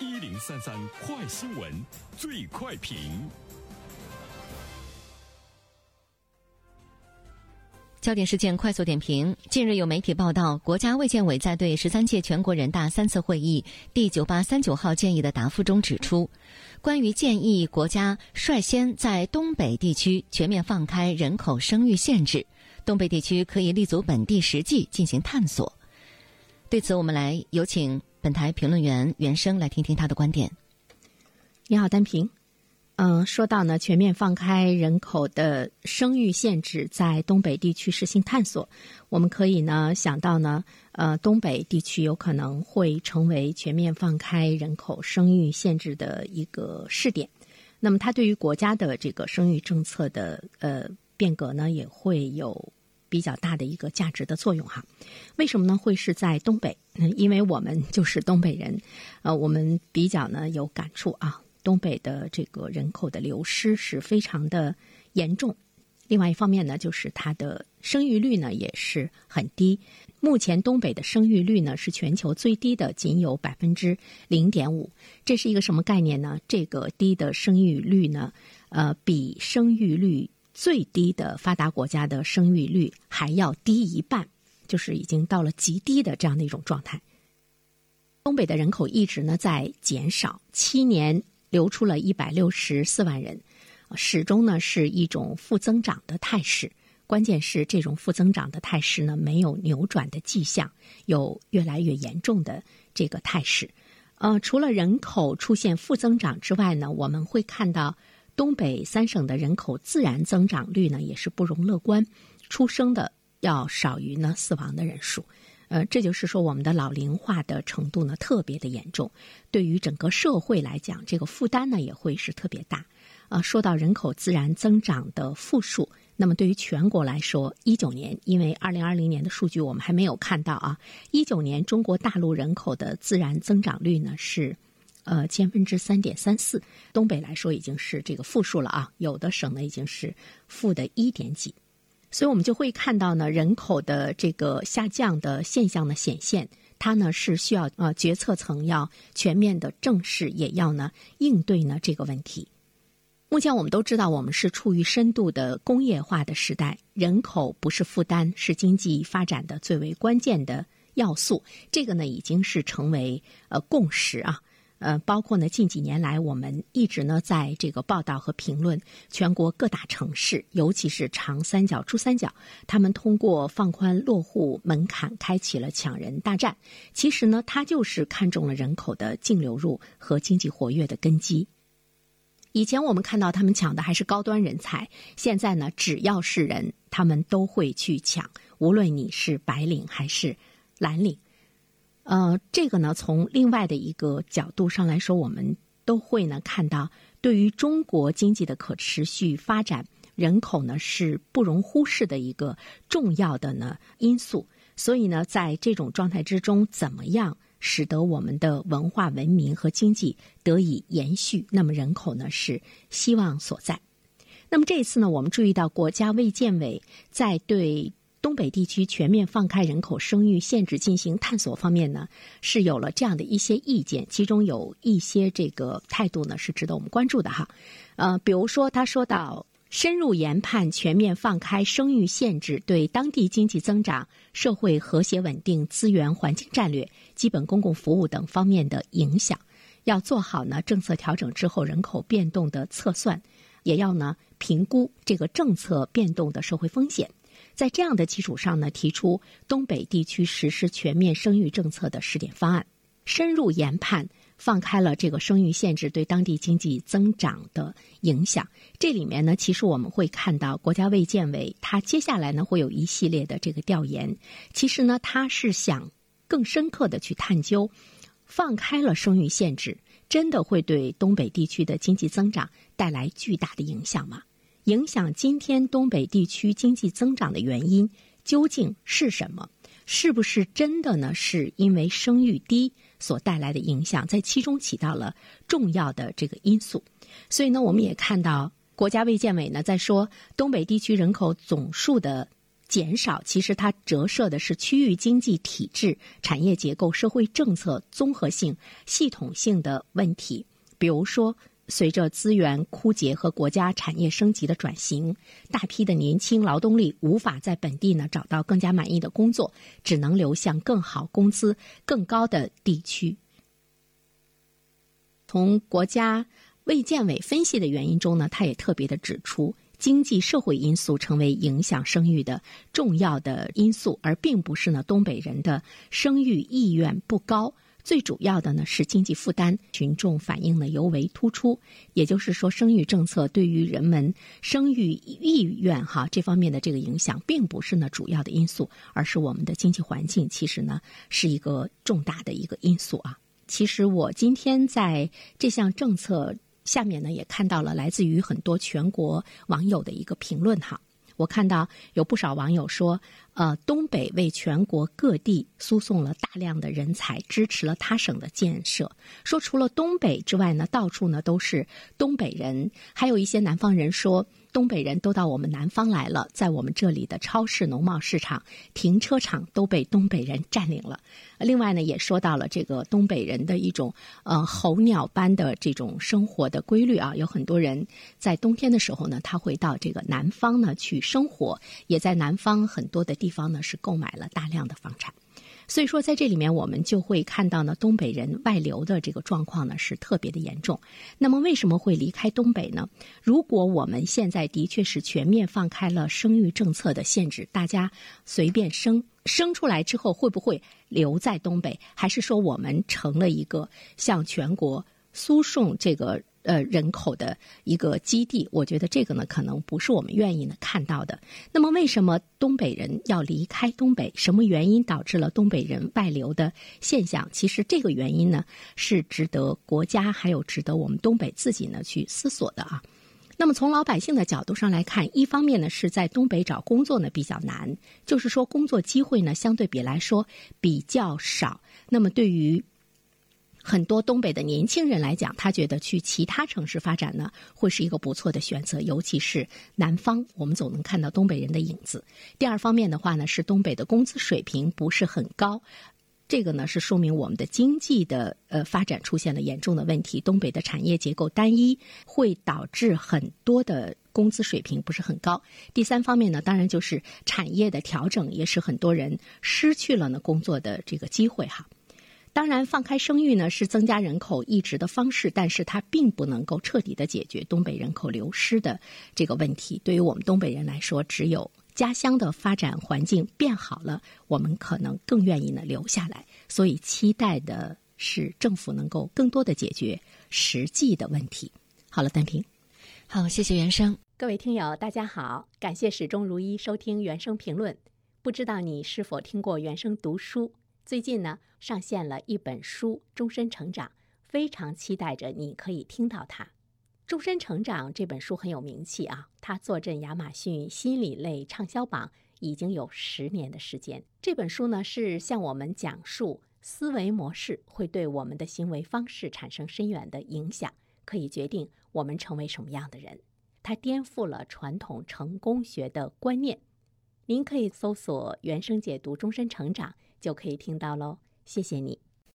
一零三三快新闻，最快评。焦点事件快速点评：近日有媒体报道，国家卫健委在对十三届全国人大三次会议第九八三九号建议的答复中指出，关于建议国家率先在东北地区全面放开人口生育限制，东北地区可以立足本地实际进行探索。对此，我们来有请本台评论员袁生来听听他的观点。你好，丹平。嗯，说到呢，全面放开人口的生育限制，在东北地区实行探索，我们可以呢想到呢，呃，东北地区有可能会成为全面放开人口生育限制的一个试点。那么，它对于国家的这个生育政策的呃变革呢，也会有比较大的一个价值的作用哈。为什么呢？会是在东北？嗯，因为我们就是东北人，呃，我们比较呢有感触啊。东北的这个人口的流失是非常的严重，另外一方面呢，就是它的生育率呢也是很低。目前东北的生育率呢是全球最低的，仅有百分之零点五。这是一个什么概念呢？这个低的生育率呢，呃，比生育率最低的发达国家的生育率还要低一半，就是已经到了极低的这样的一种状态。东北的人口一直呢在减少，七年。流出了一百六十四万人，始终呢是一种负增长的态势。关键是这种负增长的态势呢没有扭转的迹象，有越来越严重的这个态势。呃，除了人口出现负增长之外呢，我们会看到东北三省的人口自然增长率呢也是不容乐观，出生的要少于呢死亡的人数。呃，这就是说，我们的老龄化的程度呢特别的严重，对于整个社会来讲，这个负担呢也会是特别大。呃，说到人口自然增长的负数，那么对于全国来说，一九年，因为二零二零年的数据我们还没有看到啊，一九年中国大陆人口的自然增长率呢是，呃，千分之三点三四，东北来说已经是这个负数了啊，有的省呢已经是负的一点几。所以我们就会看到呢，人口的这个下降的现象的显现，它呢是需要呃决策层要全面的正视，也要呢应对呢这个问题。目前我们都知道，我们是处于深度的工业化的时代，人口不是负担，是经济发展的最为关键的要素。这个呢已经是成为呃共识啊。呃，包括呢，近几年来，我们一直呢在这个报道和评论全国各大城市，尤其是长三角、珠三角，他们通过放宽落户门槛，开启了抢人大战。其实呢，它就是看中了人口的净流入和经济活跃的根基。以前我们看到他们抢的还是高端人才，现在呢，只要是人，他们都会去抢，无论你是白领还是蓝领。呃，这个呢，从另外的一个角度上来说，我们都会呢看到，对于中国经济的可持续发展，人口呢是不容忽视的一个重要的呢因素。所以呢，在这种状态之中，怎么样使得我们的文化文明和经济得以延续？那么人口呢是希望所在。那么这一次呢，我们注意到国家卫健委在对。东北地区全面放开人口生育限制进行探索方面呢，是有了这样的一些意见，其中有一些这个态度呢是值得我们关注的哈。呃，比如说他说到深入研判全面放开生育限制对当地经济增长、社会和谐稳定、资源环境战略、基本公共服务等方面的影响，要做好呢政策调整之后人口变动的测算，也要呢评估这个政策变动的社会风险。在这样的基础上呢，提出东北地区实施全面生育政策的试点方案，深入研判放开了这个生育限制对当地经济增长的影响。这里面呢，其实我们会看到国家卫健委它接下来呢会有一系列的这个调研。其实呢，它是想更深刻的去探究，放开了生育限制，真的会对东北地区的经济增长带来巨大的影响吗？影响今天东北地区经济增长的原因究竟是什么？是不是真的呢？是因为生育低所带来的影响，在其中起到了重要的这个因素。所以呢，我们也看到国家卫健委呢在说，东北地区人口总数的减少，其实它折射的是区域经济体制、产业结构、社会政策综合性、系统性的问题。比如说，随着资源枯竭和国家产业升级的转型，大批的年轻劳动力无法在本地呢找到更加满意的工作，只能流向更好工资、更高的地区。从国家卫健委分析的原因中呢，他也特别的指出。经济社会因素成为影响生育的重要的因素，而并不是呢东北人的生育意愿不高。最主要的呢是经济负担，群众反映呢尤为突出。也就是说，生育政策对于人们生育意愿哈这方面的这个影响，并不是呢主要的因素，而是我们的经济环境其实呢是一个重大的一个因素啊。其实我今天在这项政策。下面呢，也看到了来自于很多全国网友的一个评论哈。我看到有不少网友说，呃，东北为全国各地输送了大量的人才，支持了他省的建设。说除了东北之外呢，到处呢都是东北人，还有一些南方人说。东北人都到我们南方来了，在我们这里的超市、农贸市场、停车场都被东北人占领了。另外呢，也说到了这个东北人的一种呃候鸟般的这种生活的规律啊，有很多人在冬天的时候呢，他会到这个南方呢去生活，也在南方很多的地方呢是购买了大量的房产。所以说，在这里面我们就会看到呢，东北人外流的这个状况呢是特别的严重。那么为什么会离开东北呢？如果我们现在的确是全面放开了生育政策的限制，大家随便生生出来之后，会不会留在东北？还是说我们成了一个向全国输送这个？呃，人口的一个基地，我觉得这个呢，可能不是我们愿意呢看到的。那么，为什么东北人要离开东北？什么原因导致了东北人外流的现象？其实这个原因呢，是值得国家还有值得我们东北自己呢去思索的啊。那么，从老百姓的角度上来看，一方面呢是在东北找工作呢比较难，就是说工作机会呢相对比来说比较少。那么对于很多东北的年轻人来讲，他觉得去其他城市发展呢，会是一个不错的选择，尤其是南方，我们总能看到东北人的影子。第二方面的话呢，是东北的工资水平不是很高，这个呢是说明我们的经济的呃发展出现了严重的问题。东北的产业结构单一，会导致很多的工资水平不是很高。第三方面呢，当然就是产业的调整，也使很多人失去了呢工作的这个机会哈。当然，放开生育呢是增加人口一直的方式，但是它并不能够彻底的解决东北人口流失的这个问题。对于我们东北人来说，只有家乡的发展环境变好了，我们可能更愿意呢留下来。所以，期待的是政府能够更多的解决实际的问题。好了，单平，好，谢谢原生。各位听友，大家好，感谢始终如一收听原声评论。不知道你是否听过原声读书？最近呢，上线了一本书《终身成长》，非常期待着你可以听到它。《终身成长》这本书很有名气啊，它坐镇亚马逊心理类畅销榜已经有十年的时间。这本书呢，是向我们讲述思维模式会对我们的行为方式产生深远的影响，可以决定我们成为什么样的人。它颠覆了传统成功学的观念。您可以搜索“原声解读终身成长”。就可以听到喽，谢谢你。